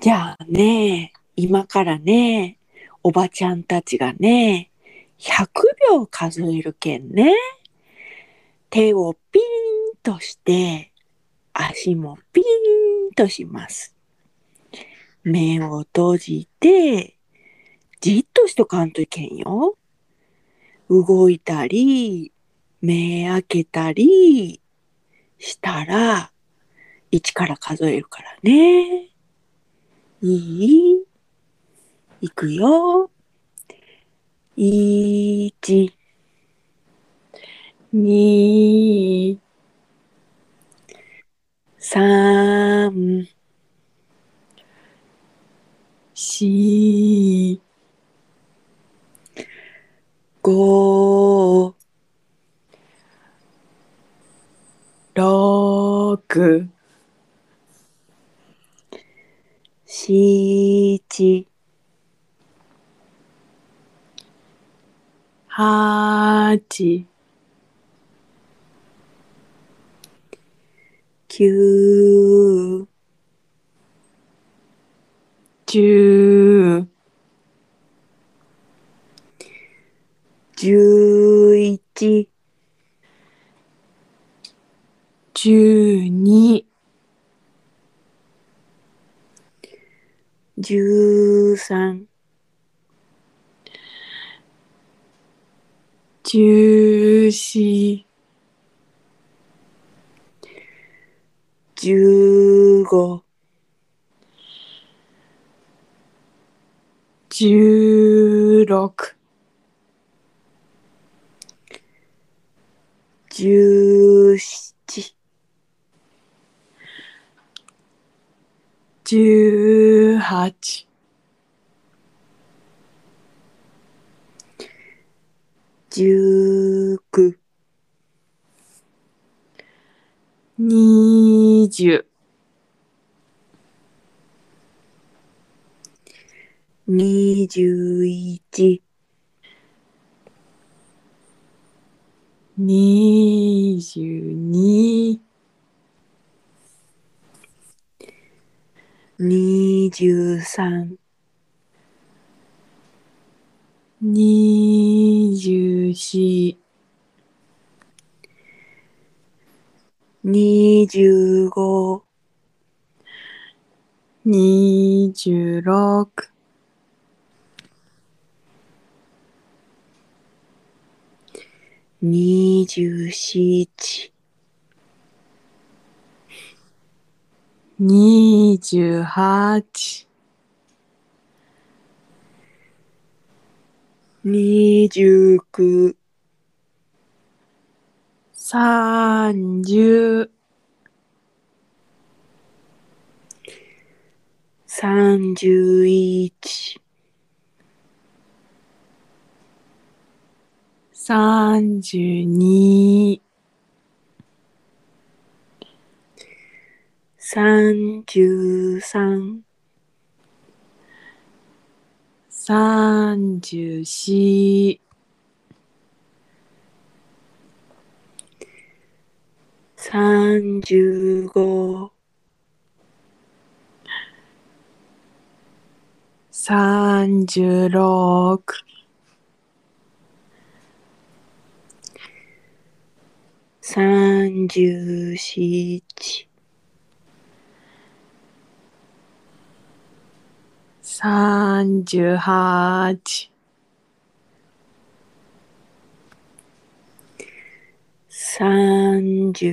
じゃあね、今からね、おばちゃんたちがね、100秒数えるけんね。手をピーンとして、足もピーンとします。目を閉じて、じっとしとかんといけんよ。動いたり、目開けたりしたら、1から数えるからね。いい？いくよ。一、二、三、四、五、六、しち。はち。きゅう。じゅう。じゅういち。じゅうに。十四、十五、十六、十四。十八、十九、二十、二十一、二十二、二十三、二十四、二十五、二十六、二十七、二十八、二十九、三十、三十一、三十二、三十三、三十四、三十五、三十六、三十七、三十八、三十九、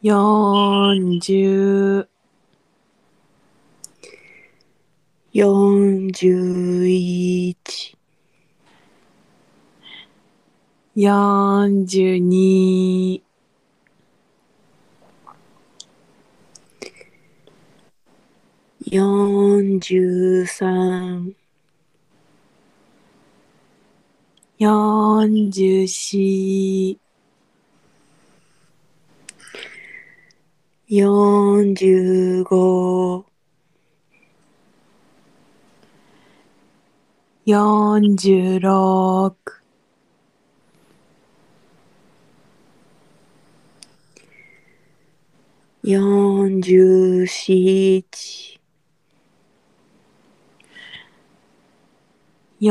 四十、四十一、四十二、四十三。四十四。四十五。四十六。四十七。四、四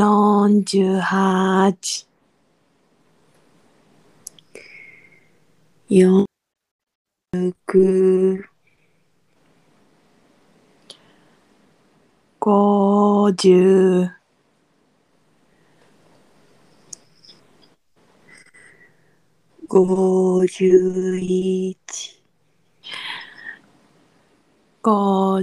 十五、四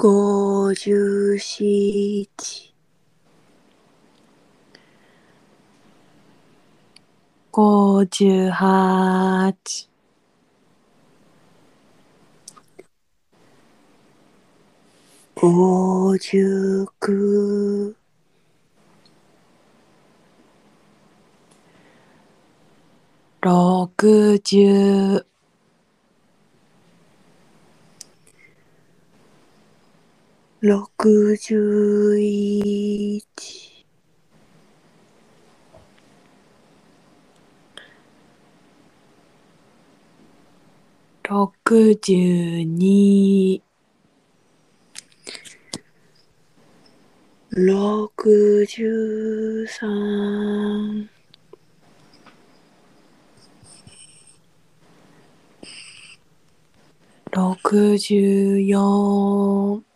五十、七、五十八、五十九、六十、六十一。六十二。六十三。六十四。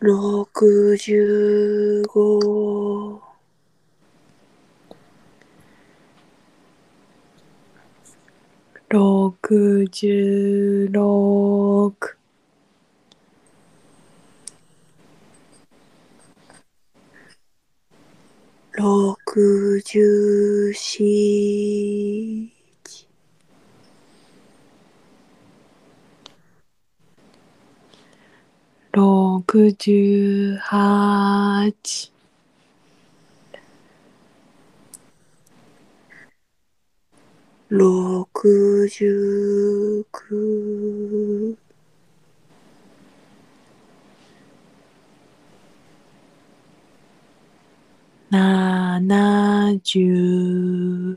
六十、五、六十六、六十七、六十八、六十九、七十、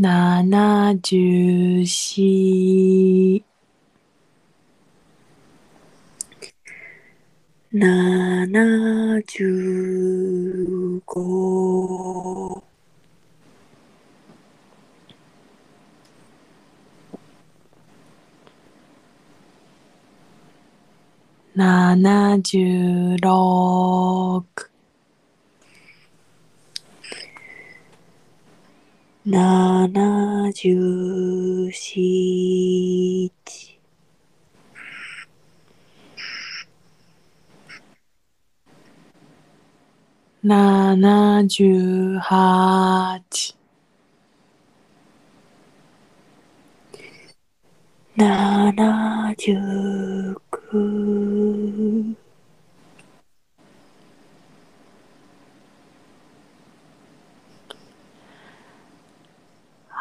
七十四、七十五、七十六、七十七、七十八、七十九、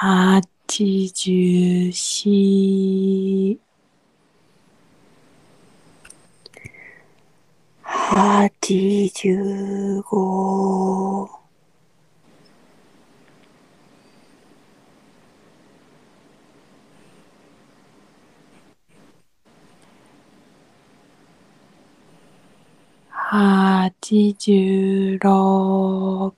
八十四、八十五、八十六、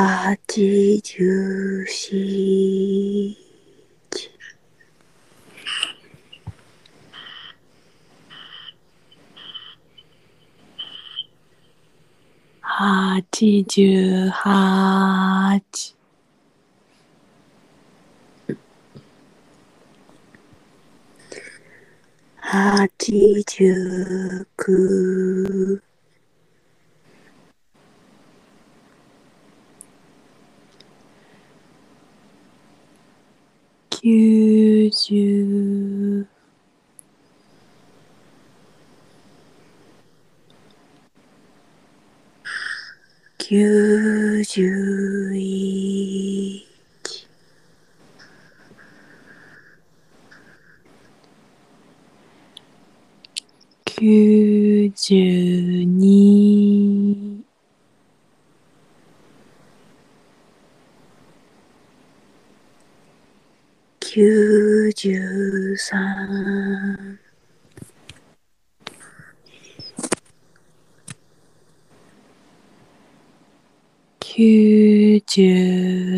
八十四、八十八、八十九、九十、九十一、九十二、九十三、九十四、